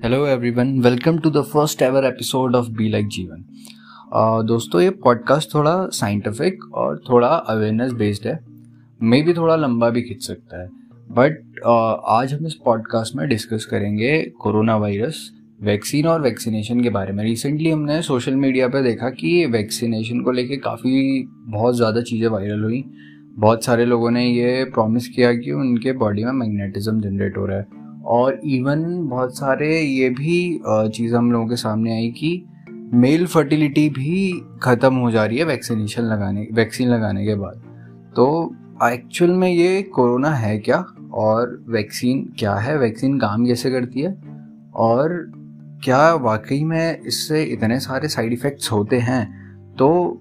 Hello everyone welcome to the first ever episode of be like Jeevan दोस्तों ये podcast थोड़ा scientific और थोड़ा अवेयरनेस बेस्ड है। मे भी थोड़ा लंबा भी खिंच सकता है। बट uh, आज हम इस पॉडकास्ट में डिस्कस करेंगे कोरोना वायरस वैक्सीन और वैक्सीनेशन के बारे में। रिसेंटली हमने सोशल मीडिया पर देखा कि वैक्सीनेशन को लेके काफ़ी बहुत ज़्यादा चीज़ें वायरल हुई। बहुत सारे लोगों ने ये प्रॉमिस किया कि उनके बॉडी में मैग्नेटिज्म जनरेट हो रहा है। और इवन बहुत सारे ये भी चीज़ हम लोगों के सामने आई कि मेल फर्टिलिटी भी ख़त्म हो जा रही है वैक्सीनेशन लगाने वैक्सीन लगाने के बाद। तो एक्चुअल में ये कोरोना है क्या? और वैक्सीन क्या है? वैक्सीन काम कैसे करती है? और क्या वाकई में इससे इतने सारे साइड इफ़ेक्ट्स होते हैं? तो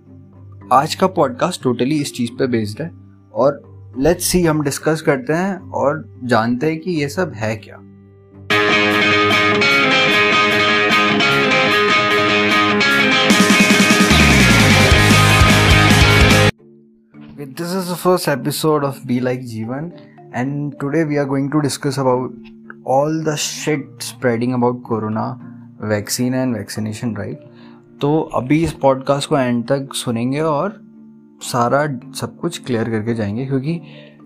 आज का पॉडकास्ट टोटली इस चीज़ पे बेस्ड है। और लेट्स सी हम डिस्कस करते हैं और जानते हैं कि ये सब है क्या। This is the first episode of be like Jeevan and today we are going to discuss about all the shit spreading about corona vaccine and vaccination right तो अभी इस पॉडकास्ट को एंड तक सुनेंगे और सारा सब कुछ क्लियर करके जाएँगे क्योंकि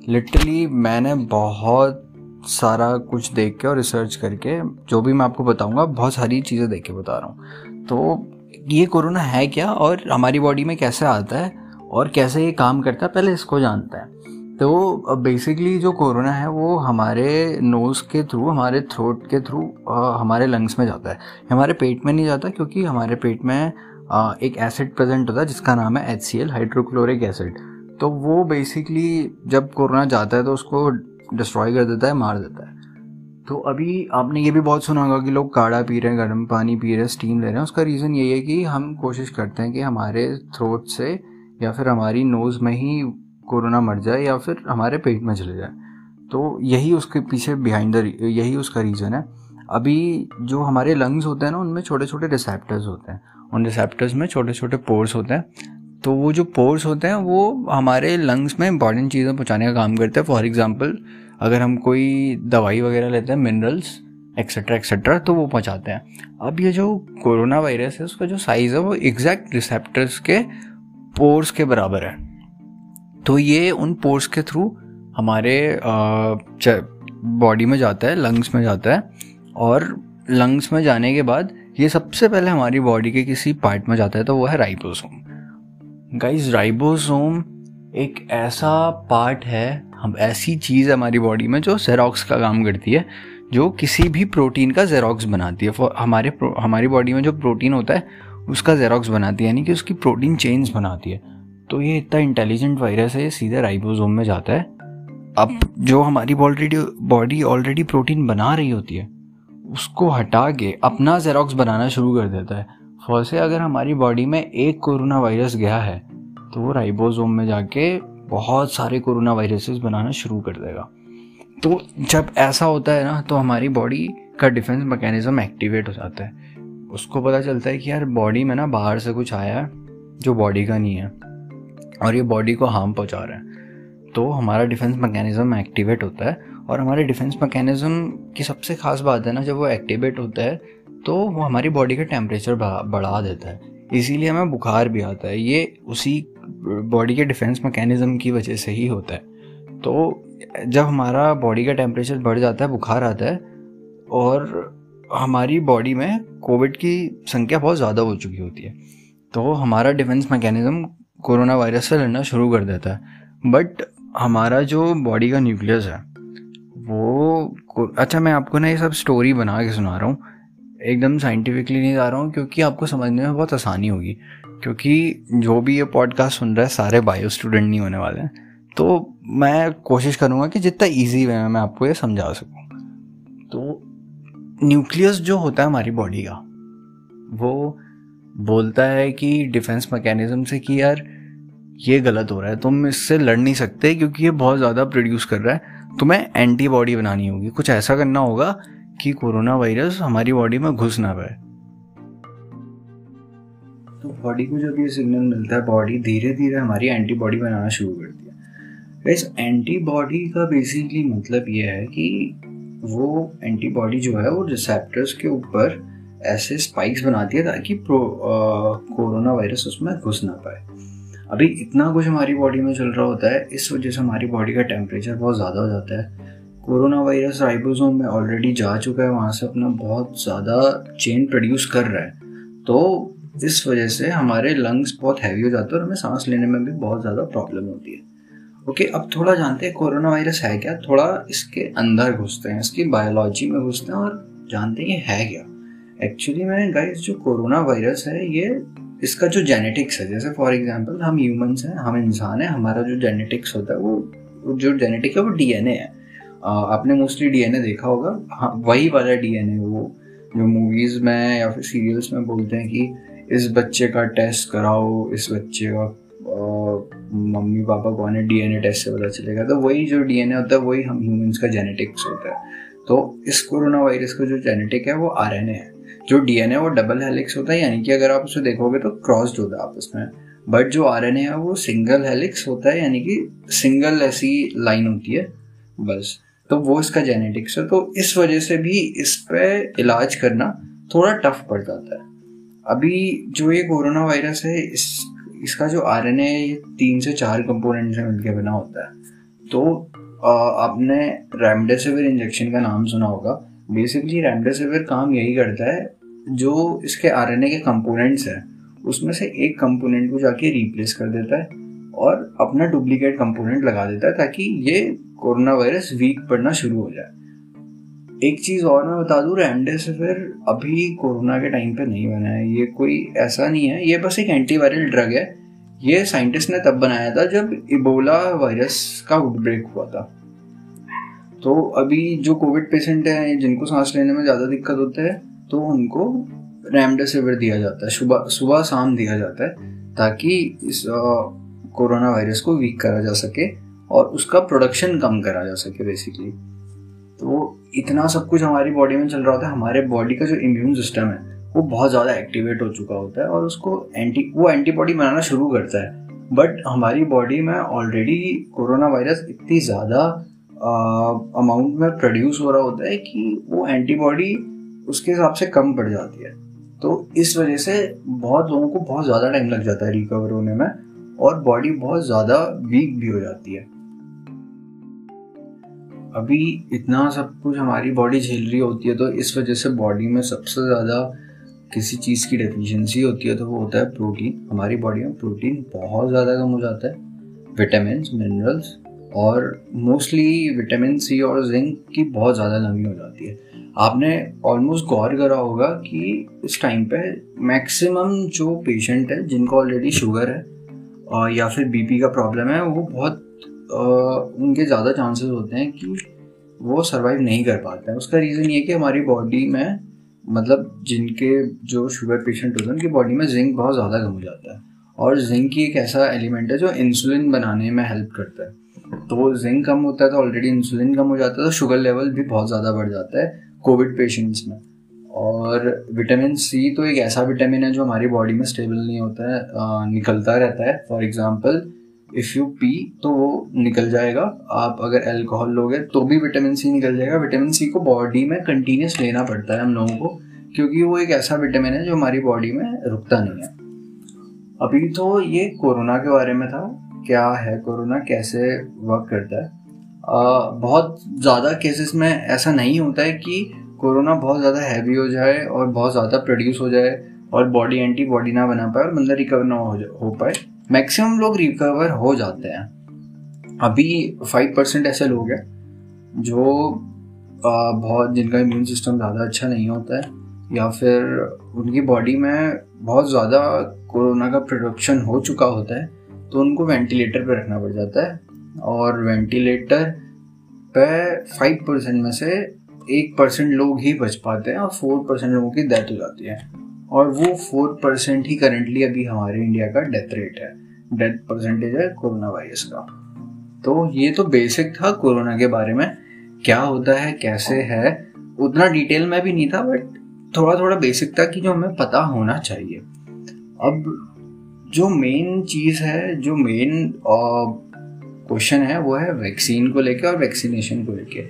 लिटरली मैंने बहुत सारा कुछ देख के और रिसर्च करके, जो भी मैं आपको बताऊँगा, बहुत सारी चीज़ें देख के बता रहा हूँ। तो ये कोरोना है क्या और हमारी बॉडी में कैसे आता है और कैसे ये काम करता है, पहले इसको जानता है। तो बेसिकली जो कोरोना है, वो हमारे नोज़ के थ्रू हमारे थ्रोट के थ्रू हमारे लंग्स में जाता है। हमारे पेट में नहीं जाता क्योंकि हमारे पेट में एक एसिड प्रेजेंट होता है, जिसका नाम है H C L hydrochloric acid तो वो बेसिकली जब कोरोना जाता है तो उसको डिस्ट्रॉय कर देता है, मार देता है. तो अभी आपने ये भी बहुत सुना होगा कि लोग काढ़ा पी रहे हैं, गर्म पानी पी रहे हैं स्टीम ले रहे हैं. उसका रीज़न यही है कि हम कोशिश करते हैं कि हमारे थ्रोट से या फिर हमारी नोज़ में ही कोरोना मर जाए या फिर हमारे पेट में चले जाए. तो यही उसके पीछे बिहाइंड द यही उसका रीज़न है. अभी जो हमारे लंग्स होते हैं ना, उनमें छोटे छोटे रिसेप्टर्स होते हैं. उन रिसेप्टर्स में छोटे छोटे पोर्स होते हैं। तो वो जो पोर्स होते हैं, वो हमारे लंग्स में इंपॉर्टेंट चीज़ें पहुँचाने का काम करते हैं। फॉर एग्ज़ाम्पल अगर हम कोई दवाई वगैरह लेते हैं मिनरल्स एक्सेट्रा एक्सेट्रा तो वो पहुँचाते हैं। अब ये जो कोरोना वायरस है, उसका जो साइज़ है, वो एग्जैक्ट रिसेप्टर्स के पोर्स के बराबर है। तो ये उन पोर्स के थ्रू हमारे बॉडी में जाता है लंग्स में जाता है। और लंग्स में जाने के बाद ये सबसे पहले हमारी बॉडी के किसी पार्ट में जाता है तो वो है राइबोसोम गाइस राइबोसोम एक ऐसा पार्ट है हम ऐसी चीज़ है हमारी बॉडी में जो जेरोक्स का काम करती है जो किसी भी प्रोटीन का जेरोक्स बनाती है। हमारे हमारी बॉडी में जो प्रोटीन होता है उसका जेरोक्स बनाती है यानी कि उसकी प्रोटीन चेंज बनाती है। तो ये इतना इंटेलिजेंट वायरस है ये सीधे राइबोसोम में जाता है। अब जो हमारी ऑलरेडी बॉडी ऑलरेडी प्रोटीन बना रही होती है उसको हटा के अपना जेरोक्स बनाना शुरू कर देता है। फॉर से अगर हमारी बॉडी में एक कोरोना वायरस गया है तो वो राइबोसोम में जाके बहुत सारे कोरोना वायरसेस बनाना शुरू कर देगा। तो जब ऐसा होता है ना तो हमारी बॉडी का डिफेंस मैकेनिज्म एक्टिवेट हो जाता है। उसको पता चलता है कि यार बॉडी में ना बाहर से कुछ आया है, जो बॉडी का नहीं है, और ये बॉडी को हार्म पहुँचा रहा है। तो हमारा डिफेंस मैकेनिज्म एक्टिवेट होता है और हमारे डिफेंस मैकेनिज्म की सबसे खास बात है ना, जब वो एक्टिवेट होता है तो वो हमारी बॉडी का टेम्परेचर बढ़ा देता है। इसीलिए हमें बुखार भी आता है। ये उसी बॉडी के डिफेंस मैकेनिज्म की वजह से ही होता है। तो जब हमारा बॉडी का टेम्परेचर बढ़ जाता है, बुखार आता है, और हमारी बॉडी में कोविड की संख्या बहुत ज़्यादा हो चुकी होती है तो हमारा डिफेंस मैकेनिज्म कोरोना वायरस से लड़ना शुरू कर देता है। बट हमारा जो बॉडी का न्यूक्लियस है वो अच्छा मैं आपको ना ये सब स्टोरी बना के सुना रहा हूँ। एकदम साइंटिफिकली नहीं जा रहा हूँ, क्योंकि आपको समझने में बहुत आसानी होगी। क्योंकि जो भी ये पॉडकास्ट सुन रहा है, सारे बायो स्टूडेंट नहीं होने वाले हैं। तो मैं कोशिश करूँगा कि जितना ईजी वे में मैं आपको ये समझा सकूँ। तो न्यूक्लियस जो होता है हमारी बॉडी का, वो बोलता है कि डिफेंस मैकेनिज्म से कि यार, ये गलत हो रहा है, तुम इससे लड़ नहीं सकते क्योंकि ये बहुत ज़्यादा प्रोड्यूस कर रहा है। तुम्हें एंटीबॉडी बनानी होगी। कुछ ऐसा करना होगा कि कोरोना वायरस हमारी बॉडी में घुस ना पाए तो बॉडी को जब ये सिग्नल मिलता है बॉडी धीरे धीरे हमारी एंटीबॉडी बनाना शुरू करती है। वैसे एंटीबॉडी का बेसिकली मतलब ये है कि वो एंटीबॉडी जो है, वो रिसेप्टर्स के ऊपर ऐसे स्पाइक्स बनाती है ताकि कोरोना वायरस उसमें घुस ना पाए। अभी इतना कुछ हमारी बॉडी में चल रहा होता है, इस वजह से हमारी बॉडी का टेम्परेचर बहुत ज़्यादा हो जाता है। कोरोना वायरस राइबोसोम में ऑलरेडी जा चुका है, वहाँ से अपना बहुत ज़्यादा चेन प्रोड्यूस कर रहा है। तो इस वजह से हमारे लंग्स बहुत हैवी हो जाते हैं और हमें सांस लेने में भी बहुत ज़्यादा प्रॉब्लम होती है। ओके अब थोड़ा जानते हैं कोरोना वायरस है क्या? थोड़ा इसके अंदर घुसते हैं, इसकी बायोलॉजी में घुसते हैं और जानते हैं ये है क्या। एक्चुअली में गाइस जो कोरोना वायरस है, ये इसका जो जेनेटिक्स है, जैसे फॉर एग्जांपल हम ह्यूमंस हैं, हम इंसान हैं, हमारा जो जेनेटिक्स होता है, वो जो जेनेटिक है, वो डीएनए है। आपने मोस्टली डीएनए देखा होगा हाँ वही वाला डीएनए वो, जो मूवीज़ में या फिर सीरियल्स में बोलते हैं कि इस बच्चे का टेस्ट कराओ, इस बच्चे का मम्मी पापा कौन है डीएनए टेस्ट से पता चलेगा। तो वही जो डीएनए होता है, वही हम ह्यूमंस का जेनेटिक्स होता है। तो इस कोरोना वायरस का जो जेनेटिक है, वो आरएनए है। जो डीएनए वो डबल हेलिक्स होता है यानी कि अगर आप उसे देखोगे तो क्रॉस्ड होता है आपस में। बट जो आरएनए है वो सिंगल हेलिक्स होता है यानी कि सिंगल ऐसी लाइन होती है। बस। तो वो इसका जेनेटिक्स है। तो इस वजह से भी इस पे इलाज करना थोड़ा टफ पड़ जाता है। अभी जो ये कोरोना वायरस है इस इसका जो आर एन ए तीन से चार कंपोनेंट से मिलकर बना होता है। तो आ, आपने रेमडेसिविर इंजेक्शन का नाम सुना होगा। बेसिकली रेमडेसिविर काम यही करता है, जो इसके आर एन ए के कंपोनेंट्स हैं, उसमें से एक कंपोनेंट को जाके रिप्लेस कर देता है और अपना डुप्लीकेट कंपोनेंट लगा देता है ताकि ये कोरोना वायरस वीक पड़ना शुरू हो जाए। एक चीज़ और मैं बता दूँ रेमडेसिविर अभी कोरोना के टाइम पे नहीं बना है। ये कोई ऐसा नहीं है, ये बस एक एंटीवायरल ड्रग है। ये साइंटिस्ट ने तब बनाया था जब इबोला वायरस का आउटब्रेक हुआ था। तो अभी जो कोविड पेशेंट हैं, जिनको सांस लेने में ज़्यादा दिक्कत होता है तो उनको रेमडेसिविर दिया जाता है। सुबह सुबह शाम दिया जाता है, ताकि इस कोरोना वायरस को वीक करा जा सके और उसका प्रोडक्शन कम करा जा सके बेसिकली तो इतना सब कुछ हमारी बॉडी में चल रहा होता है। हमारे बॉडी का जो इम्यून सिस्टम है, वो बहुत ज़्यादा एक्टिवेट हो चुका होता है और उसको एंटी वो एंटीबॉडी बनाना शुरू करता है। बट हमारी बॉडी में ऑलरेडी कोरोना वायरस इतनी ज़्यादा अमाउंट में प्रोड्यूस हो रहा होता है कि वो एंटीबॉडी उसके हिसाब से कम पड़ जाती है। तो इस वजह से बहुत लोगों को बहुत ज़्यादा टाइम लग जाता है रिकवर होने में और बॉडी बहुत ज़्यादा वीक भी हो जाती है। अभी इतना सब कुछ हमारी बॉडी झेल रही होती है तो इस वजह से बॉडी में सबसे ज़्यादा किसी चीज़ की डेफिशिएंसी होती है तो वो होता है प्रोटीन हमारी बॉडी में प्रोटीन बहुत ज़्यादा कम हो जाता है। विटामिन मिनरल्स और मोस्टली विटामिन सी और जिंक की बहुत ज़्यादा कमी हो जाती है। आपने ऑलमोस्ट गौर करा होगा कि इस टाइम पे मैक्सिमम जो पेशेंट है, जिनको ऑलरेडी शुगर है या फिर बीपी का प्रॉब्लम है, वो बहुत उनके ज़्यादा चांसेस होते हैं कि वो सर्वाइव नहीं कर पाते हैं। उसका रीज़न ये कि हमारी बॉडी में मतलब जिनके जो शुगर पेशेंट होते हैं, उनकी बॉडी में जिंक बहुत ज़्यादा कम हो जाता है। और जिंक ही एक ऐसा एलिमेंट है जो इंसुलिन बनाने में हेल्प करता है। तो जिंक कम होता है तो ऑलरेडी इंसुलिन कम हो जाता है तो शुगर लेवल भी बहुत ज़्यादा बढ़ जाता है कोविड पेशेंट्स में। और विटामिन सी तो एक ऐसा विटामिन है जो हमारी बॉडी में स्टेबल नहीं होता है आ, निकलता रहता है। For example if you pee तो वो निकल जाएगा। आप अगर अल्कोहल लोगे तो भी विटामिन सी निकल जाएगा। विटामिन सी को बॉडी में कंटिन्यूस लेना पड़ता है हम लोगों को क्योंकि वो एक ऐसा विटामिन है जो हमारी बॉडी में रुकता नहीं है। अभी तो ये कोरोना के बारे में था क्या है कोरोना कैसे वर्क करता है। आ, बहुत ज़्यादा केसेस में ऐसा नहीं होता है कि कोरोना बहुत ज़्यादा हैवी हो जाए और बहुत ज़्यादा प्रोड्यूस हो जाए और बॉडी एंटीबॉडी ना बना पाए और बंदा रिकवर ना हो, हो पाए। मैक्सिमम लोग रिकवर हो जाते हैं। अभी फाइव परसेंट ऐसे लोग हैं जो आ, बहुत जिनका इम्यून सिस्टम ज़्यादा अच्छा नहीं होता है। या फिर उनकी बॉडी में बहुत ज़्यादा कोरोना का प्रोडक्शन हो चुका होता है तो उनको वेंटिलेटर पर रखना पड़ जाता है। और वेंटिलेटर पे फाइव परसेंट में से एक परसेंट लोग ही बच पाते हैं और फोर परसेंट लोगों की डेथ हो जाती है। और वो फोर परसेंट ही करेंटली अभी हमारे इंडिया का डेथ रेट है। डेथ परसेंटेज है कोरोना वायरस का। तो ये तो बेसिक था कोरोना के बारे में। क्या होता है, कैसे है, उतना डिटेल में भी नहीं था बट थोड़ा थोड़ा बेसिक था कि जो हमें पता होना चाहिए। अब जो मेन चीज़ है जो मेन क्वेश्चन है वो है वैक्सीन को लेके और वैक्सीनेशन को लेके।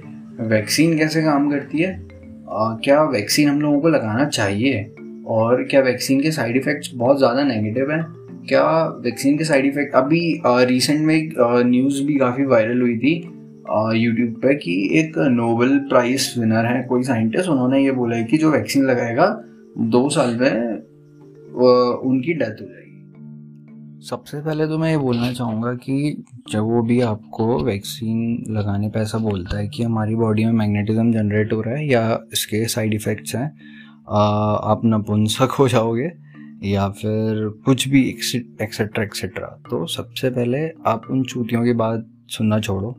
वैक्सीन कैसे काम करती है? आ, क्या वैक्सीन हम लोगों को लगाना चाहिए? और क्या वैक्सीन के साइड इफ़ेक्ट्स बहुत ज़्यादा नेगेटिव हैं? क्या वैक्सीन के साइड इफ़ेक्ट अभी रिसेंट में न्यूज़ भी काफ़ी वायरल हुई थी यूट्यूब पे कि एक नोबेल प्राइज विनर है कोई साइंटिस्ट उन्होंने ये बोला है कि जो वैक्सीन लगाएगा, दो साल में उनकी डेथ हो जाएगी। सबसे पहले तो मैं ये बोलना चाहूँगा कि जब वो भी आपको वैक्सीन लगाने पे ऐसा बोलता है कि हमारी बॉडी में मैग्नेटिज्म जनरेट हो रहा है या इसके साइड इफ़ेक्ट्स हैं आप नपुंसक हो जाओगे या फिर कुछ भी एक्सेट्रा एक्सेट्रा तो सबसे पहले आप उन चूतियों की बात सुनना छोड़ो।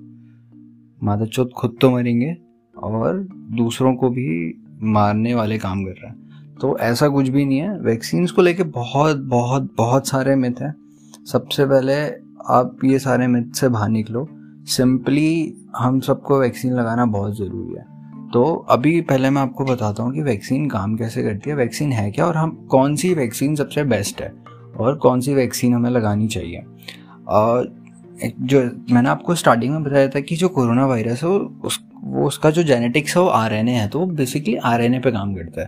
माता चौथ खुद तो मरेंगे और दूसरों को भी मारने वाले काम कर रहे हैं। तो ऐसा कुछ भी नहीं है। वैक्सीन्स को लेके बहुत बहुत बहुत सारे मिथ हैं। सबसे पहले आप ये सारे मिथ से बाहर निकलो। सिंपली हम सबको वैक्सीन लगाना बहुत ज़रूरी है। तो अभी पहले मैं आपको बताता हूँ कि वैक्सीन काम कैसे करती है। वैक्सीन है क्या? और हम कौन सी वैक्सीन सबसे बेस्ट है? और कौन सी वैक्सीन हमें लगानी चाहिए? और जो मैंने आपको स्टार्टिंग में बताया था कि जो कोरोना वायरस है उस वो उसका जो जेनेटिक्स है वो आरएनए है तो वो बेसिकली आरएनए पे काम करता है।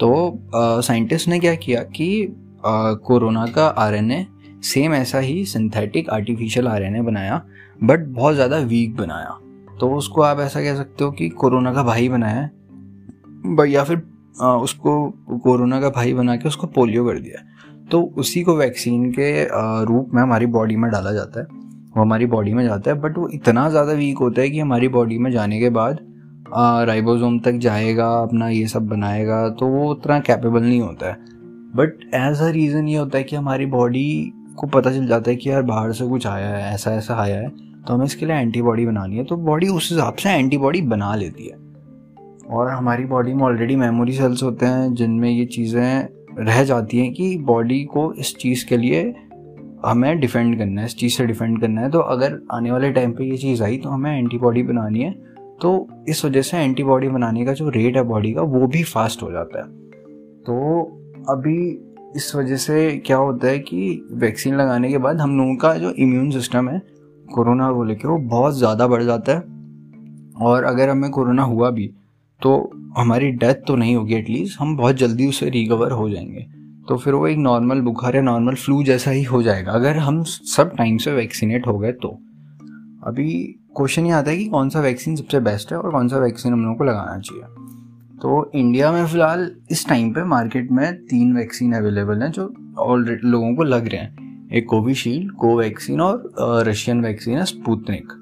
तो साइंटिस्ट ने क्या किया कि कोरोना का आरएनए सेम ऐसा ही सिंथेटिक आर्टिफिशियल आरएनए बनाया बट बहुत ज़्यादा वीक बनाया। तो उसको आप ऐसा कह सकते हो कि कोरोना का भाई बनाया या फिर आ, उसको कोरोना का भाई बना के उसको पोलियो कर दिया। तो उसी को वैक्सीन के आ, रूप में हमारी बॉडी में डाला जाता है। वो हमारी बॉडी में जाता है बट वो इतना ज़्यादा वीक होता है कि हमारी बॉडी में जाने के बाद राइबोसोम तक जाएगा, अपना ये सब बनाएगा तो वो उतना कैपेबल नहीं होता है। बट एज अ रीज़न ये होता है कि हमारी बॉडी को पता चल जाता है कि यार बाहर से कुछ आया है, ऐसा ऐसा आया है तो हमें इसके लिए एंटीबॉडी बनानी है तो बॉडी उस हिसाब से एंटीबॉडी बना लेती है। और हमारी बॉडी में ऑलरेडी मेमोरी सेल्स होते हैं, जिनमें ये चीज़ें रह जाती हैं कि बॉडी को इस चीज़ के लिए हमें डिफेंड करना है, इस चीज़ से डिफेंड करना है। तो अगर आने वाले टाइम पे ये चीज़ आई तो हमें एंटीबॉडी बनानी है। तो इस वजह से एंटीबॉडी बनाने का जो रेट है बॉडी का, वो भी फास्ट हो जाता है। तो अभी इस वजह से क्या होता है कि वैक्सीन लगाने के बाद हम लोगों का जो इम्यून सिस्टम है, कोरोना को लेकर वो बहुत ज़्यादा बढ़ जाता है। और अगर हमें कोरोना हुआ भी तो हमारी डेथ तो नहीं होगी एटलीस्ट हम बहुत जल्दी उससे रिकवर हो जाएँगे। तो फिर वो एक नॉर्मल बुखार या नॉर्मल फ्लू जैसा ही हो जाएगा। अगर हम सब टाइम से वैक्सीनेट हो गए तो। अभी क्वेश्चन ये आता है कि कौन सा वैक्सीन सबसे बेस्ट है और कौन सा वैक्सीन हम लोगों को लगाना चाहिए। तो इंडिया में फ़िलहाल इस टाइम पे मार्केट में तीन वैक्सीन अवेलेबल हैं जो ऑलरेडी लोगों को लग रहे हैं। एक कोविशील्ड, कोवैक्सीन और रशियन वैक्सीन है स्पुतनिक।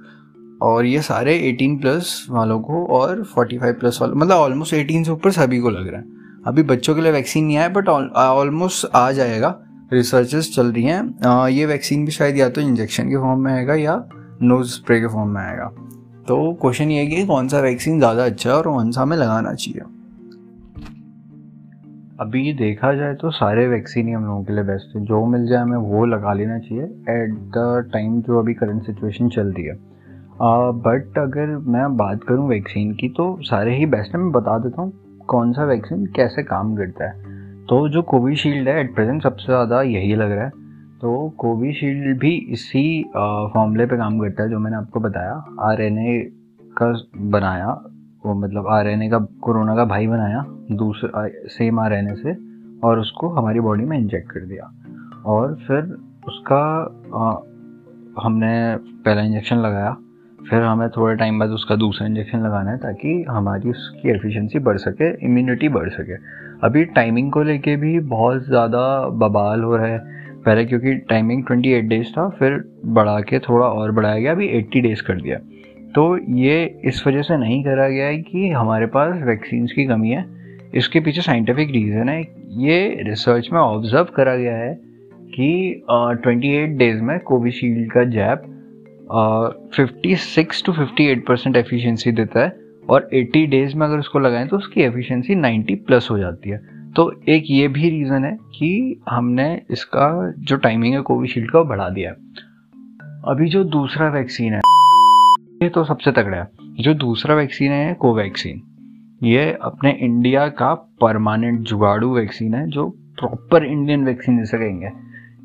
और ये सारे 18 प्लस वालों को और 45 प्लस वालों मतलब ऑलमोस्ट 18 से ऊपर सभी को लग रहा है। अभी बच्चों के लिए वैक्सीन नहीं आया बट ऑलमोस्ट आ जाएगा। रिसर्चेस चल रही हैं। ये वैक्सीन भी शायद या तो इंजेक्शन के फॉर्म में आएगा या नोज़ स्प्रे के फॉर्म में आएगा। तो क्वेश्चन ये है कि कौन सा वैक्सीन ज़्यादा अच्छा है और कौन सा हमें लगाना चाहिए? अभी देखा जाए तो सारे वैक्सीन ही हम लोगों के लिए बेस्ट है। जो मिल जाए हमें वो लगा लेना चाहिए। एट द टाइम जो अभी करंट सिचुएशन चल रही है। बट अगर मैं बात करूँ वैक्सीन की तो सारे ही बेस्ट है। मैं बता देता हूँ। कौन सा वैक्सीन कैसे काम करता है? तो जो कोविशील्ड है एट प्रेजेंट सबसे ज़्यादा यही लग रहा है। तो कोविशील्ड भी इसी फॉर्मूले पे काम करता है जो मैंने आपको बताया। आरएनए का बनाया वो मतलब आरएनए का कोरोना का भाई बनाया दूसरा सेम आरएनए से और उसको हमारी बॉडी में इंजेक्ट कर दिया। और फिर उसका आ, हमने पहला इंजेक्शन लगाया फिर हमें थोड़े टाइम बाद उसका दूसरा इंजेक्शन लगाना है ताकि हमारी उसकी एफिशिएंसी बढ़ सके इम्यूनिटी बढ़ सके। अभी टाइमिंग को लेके भी बहुत ज़्यादा बबाल हो रहा है। पहले क्योंकि टाइमिंग 28 डेज़ था, फिर बढ़ा के थोड़ा और बढ़ाया गया, अभी 80 डेज़ कर दिया। तो ये इस वजह से नहीं करा गया है कि हमारे पास वैक्सीन की कमी है। इसके पीछे साइंटिफिक रीज़न है। ये रिसर्च में ऑब्ज़र्व करा गया है कि ट्वेंटी एट डेज़ में कोविशील्ड का jab fifty six to fifty eight percent efficiency देता है और एट्टी डेज़ में अगर उसको लगाएँ तो उसकी एफिशिएंसी नाइन्टी प्लस हो जाती है। तो एक ये भी रीज़न है कि हमने इसका जो टाइमिंग है कोविशील्ड का बढ़ा दिया है। अभी जो दूसरा वैक्सीन है, ये तो सबसे तगड़ा है। जो दूसरा वैक्सीन है कोवैक्सीन ये अपने इंडिया का परमानेंट जुगाड़ू वैक्सीन है जो प्रॉपर इंडियन वैक्सीन जैसे कहेंगे।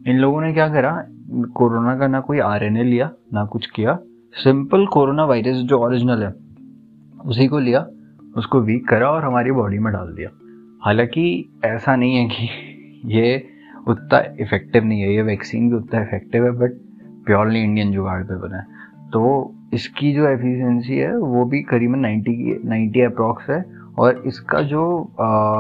इन लोगों ने क्या करा? कोरोना का ना कोई आरएनए लिया, ना कुछ किया। सिंपल कोरोना वायरस जो ओरिजिनल है, उसी को लिया, उसको वीक करा और हमारी बॉडी में डाल दिया। हालाँकि ऐसा नहीं है कि ये उतना इफ़ेक्टिव नहीं है, ये वैक्सीन भी उतना इफ़ेक्टिव है बट प्योरली इंडियन जुगाड़ पे बना है। तो इसकी जो एफिशिएंसी है, वो भी करीबन 90 की 90 अप्रॉक्स है और इसका जो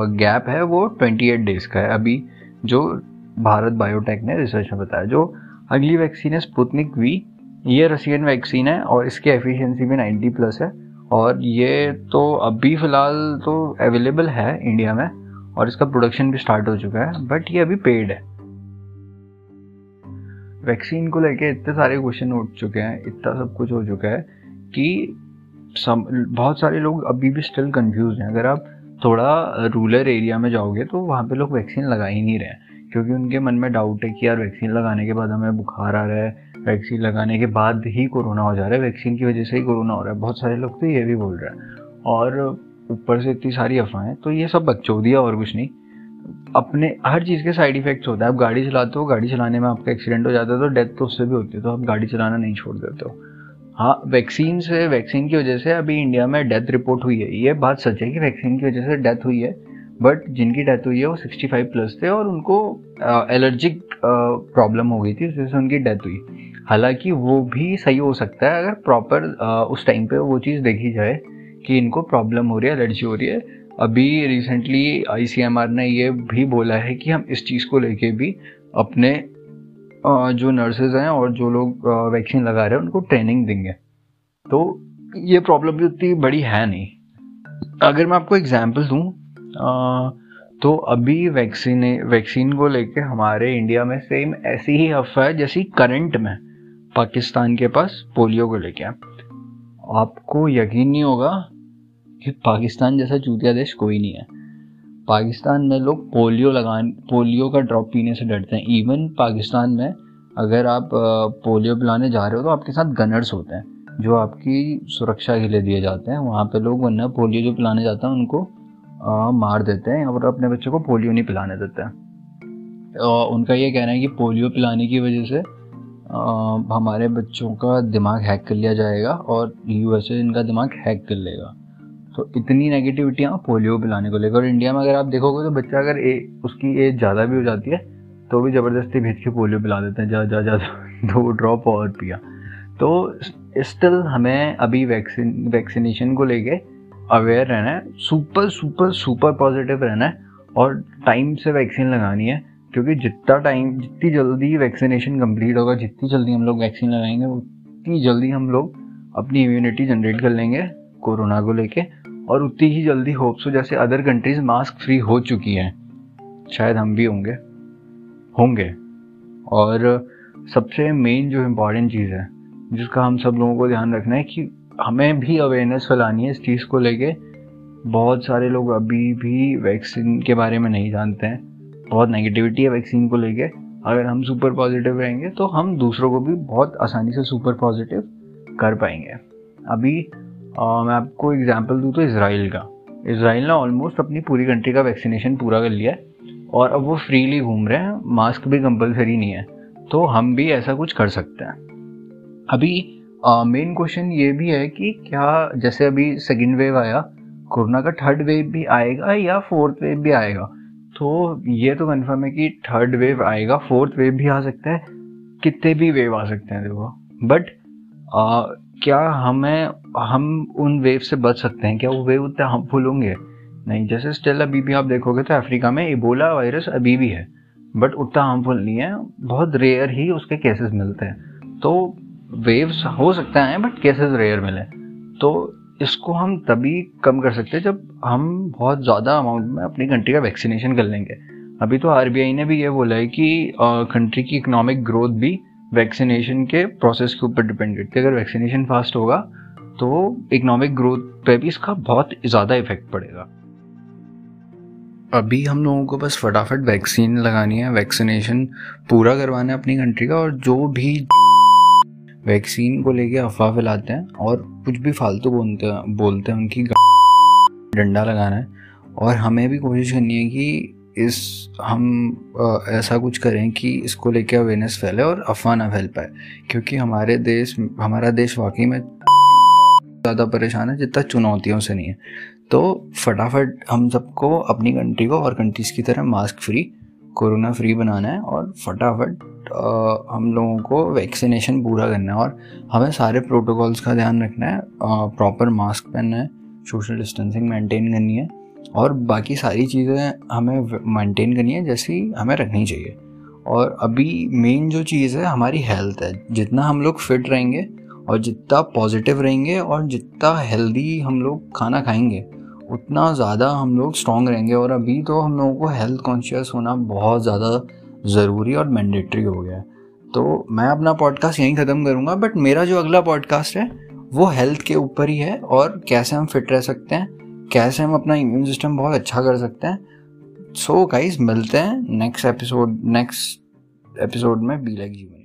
गैप है, वो 28 डेज़ का है। अभी जो भारत बायोटेक ने रिसर्च में बताया, जो अगली वैक्सीन है स्पुतनिक वी ये रशियन वैक्सीन है और इसकी एफिशिएंसी भी 90 प्लस है। और ये तो अभी फ़िलहाल तो अवेलेबल है इंडिया में और इसका प्रोडक्शन भी स्टार्ट हो चुका है बट ये अभी पेड है। वैक्सीन को लेके इतने सारे क्वेश्चन उठ चुके हैं, इतना सब कुछ हो चुका है कि सम, बहुत सारे लोग अभी भी स्टिल कंफ्यूज हैं। अगर आप थोड़ा रूरल एरिया में जाओगे तो वहाँ पे लोग वैक्सीन लगा ही नहीं रहे क्योंकि उनके मन में डाउट है कि यार वैक्सीन लगाने के बाद हमें बुखार आ रहा है वैक्सीन लगाने के बाद ही कोरोना हो जा रहा है वैक्सीन की वजह से ही कोरोना हो रहा है। बहुत सारे लोग तो ये भी बोल रहे हैं। और ऊपर से इतनी सारी अफवाहें तो ये सब बकचौदिया और कुछ नहीं। अपने हर चीज़ के साइड इफेक्ट्स होता है। आप गाड़ी चलाते हो, गाड़ी चलाने में आपका एक्सीडेंट हो जाता है तो डेथ तो उससे भी होती है तो आप गाड़ी चलाना नहीं छोड़ देते हो। हाँ वैक्सीन से वैक्सीन की वजह से अभी इंडिया में डेथ रिपोर्ट हुई है। ये बात सच है कि वैक्सीन की वजह से डेथ हुई है। बट जिनकी डेथ हुई है, वो 65 प्लस थे और उनको एलर्जिक प्रॉब्लम हो गई थी, उस वजह से उनकी डेथ हुई। हालाँकि वो भी सही हो सकता है, अगर प्रॉपर उस टाइम पे वो चीज़ देखी जाए कि इनको प्रॉब्लम हो रही है एलर्जी हो रही है। अभी रिसेंटली आईसीएमआर ने ये भी बोला है कि हम इस चीज़ को लेके भी अपने जो नर्सेज हैं और जो लोग वैक्सीन लगा रहे हैं, उनको ट्रेनिंग देंगे। तो ये प्रॉब्लम भी उतनी बड़ी है नहीं। अगर मैं आपको एग्ज़ाम्पल दूँ तो अभी वैक्सीन वैक्सीन को लेके हमारे इंडिया में सेम ऐसी ही अफवाह है जैसी करंट में पाकिस्तान के पास पोलियो को लेके आपको यकीन नहीं होगा कि पाकिस्तान जैसा चूतिया देश कोई नहीं है। पाकिस्तान में लोग पोलियो लगान, पोलियो का ड्रॉप पीने से डरते हैं। इवन पाकिस्तान में अगर आप पोलियो पिलाने जा रहे हो तो आपके साथ गनर्स होते हैं। जो आपकी सुरक्षा के लिए दिए जाते हैं, वहाँ पे लोग वरना पोलियो जो पिलाने जाते हैं उनको आ, मार देते हैं और अपने बच्चों को पोलियो नहीं पिलाने देते हैं। उनका ये कहना है कि पोलियो पिलाने की वजह से आ, हमारे बच्चों का दिमाग हैक कर लिया जाएगा और यूएसए इनका दिमाग हैक कर लेगा। तो इतनी नेगेटिविटियाँ पोलियो पिलाने को लेकर और इंडिया में अगर आप देखोगे तो बच्चा अगर ए, उसकी एज ज़्यादा भी हो जाती है तो भी ज़बरदस्ती भेज के पोलियो पिला देते हैं जा जा जा दो ड्रॉप और पिया। तो स्टिल हमें अभी वैक्सीन वैक्सीनेशन को लेके अवेयर रहना है सुपर सुपर सुपर पॉजिटिव रहना है और टाइम से वैक्सीन लगानी है, क्योंकि जितना टाइम जितनी जल्दी वैक्सीनेशन कंप्लीट होगा, जितनी जल्दी हम लोग वैक्सीन लगाएँगे, उतनी जल्दी हम लोग अपनी इम्यूनिटी जनरेट कर लेंगे कोरोना को लेके और उतनी ही जल्दी होप्स हो, जैसे अदर कंट्रीज़ मास्क फ्री हो चुकी हैं। शायद हम भी होंगे होंगे। और सबसे मेन जो इंपॉर्टेंट चीज़ है, जिसका हम सब लोगों को ध्यान रखना है कि हमें भी अवेयरनेस फैलानी है इस चीज़ को लेके। बहुत सारे लोग अभी भी वैक्सीन के बारे में नहीं जानते हैं। बहुत नेगेटिविटी है वैक्सीन को लेके। अगर हम सुपर पॉजिटिव रहेंगे तो हम दूसरों को भी बहुत आसानी से सुपर पॉजिटिव कर पाएँगे। अभी आ, मैं आपको एग्जांपल दूँ तो इसराइल का। इसराइल ने ऑलमोस्ट अपनी पूरी कंट्री का वैक्सीनेशन पूरा कर लिया है और अब वो फ्रीली घूम रहे हैं। मास्क भी कंपलसरी नहीं है। तो हम भी ऐसा कुछ कर सकते हैं। अभी मेन क्वेश्चन ये भी है कि क्या, जैसे अभी सेकेंड वेव आया, कोरोना का थर्ड वेव भी आएगा या फोर्थ वेव भी आएगा? तो ये तो कन्फर्म है कि थर्ड वेव आएगा फोर्थ वेव भी आ सकता है, कितने भी वेव आ सकते हैं देखो। बट क्या हमें, हम उन वेव से बच सकते हैं? क्या वो वेव उतने हार्मफुल होंगे? नहीं, जैसे स्टिल अभी भी आप देखोगे तो अफ्रीका में इबोला वायरस अभी भी है बट उतना हार्मफुल नहीं है, बहुत रेयर ही उसके केसेस मिलते हैं। तो वेव्स हो सकते हैं बट केसेस रेयर मिले। तो इसको हम तभी कम कर सकते हैं जब हम बहुत ज़्यादा अमाउंट में अपनी कंट्री का वैक्सीनेशन कर लेंगे। अभी तो आरबीआई ने भी ये बोला है कि कंट्री की इकोनॉमिक ग्रोथ भी वैक्सीनेशन के प्रोसेस के ऊपर डिपेंड करती है। अगर वैक्सीनेशन फास्ट होगा तो इकोनॉमिक ग्रोथ पे भी इसका बहुत ज़्यादा इफ़ेक्ट पड़ेगा। अभी हम लोगों को बस फटाफट वैक्सीन लगानी है वैक्सीनेशन पूरा करवाना है अपनी कंट्री का और जो भी वैक्सीन को लेके अफवाह फैलाते हैं और कुछ भी फालतू बोलते हैं बोलते हैं उनकी डंडा लगाना है। और हमें भी कोशिश करनी है कि इस हम आ, ऐसा कुछ करें कि इसको लेके अवेयरनेस फैले और अफवाह ना फैल पाए। क्योंकि हमारे देश हमारा देश वाकई में ज़्यादा परेशान है जितना चुनौतियों से नहीं है। तो फटाफट हम सबको अपनी कंट्री को और कंट्रीज़ की तरह मास्क फ्री कोरोना फ्री बनाना है और फटाफट हम लोगों को वैक्सीनेशन पूरा करना है और हमें सारे प्रोटोकॉल्स का ध्यान रखना है प्रॉपर मास्क पहनना है, सोशल डिस्टेंसिंग मेंटेन करनी है और बाकी सारी चीज़ें हमें मेंटेन करनी है जैसी हमें रखनी चाहिए। और अभी मेन जो चीज़ है हमारी हेल्थ है, जितना हम लोग फिट रहेंगे और जितना पॉजिटिव रहेंगे और जितना हेल्दी हम लोग खाना खाएँगे उतना ज़्यादा हम लोग स्ट्रॉन्ग रहेंगे। और अभी तो हम लोगों को हेल्थ कॉन्शियस होना बहुत ज़्यादा ज़रूरी और मैंडेटरी हो गया है। तो मैं अपना पॉडकास्ट यहीं ख़त्म करूँगा बट मेरा जो अगला पॉडकास्ट है वो हेल्थ के ऊपर ही है और कैसे हम फिट रह सकते हैं कैसे हम अपना इम्यून सिस्टम बहुत अच्छा कर सकते हैं। सो so, गाइज़ मिलते हैं नेक्स्ट एपिसोड नेक्स्ट एपिसोड में बी लाइक जीवन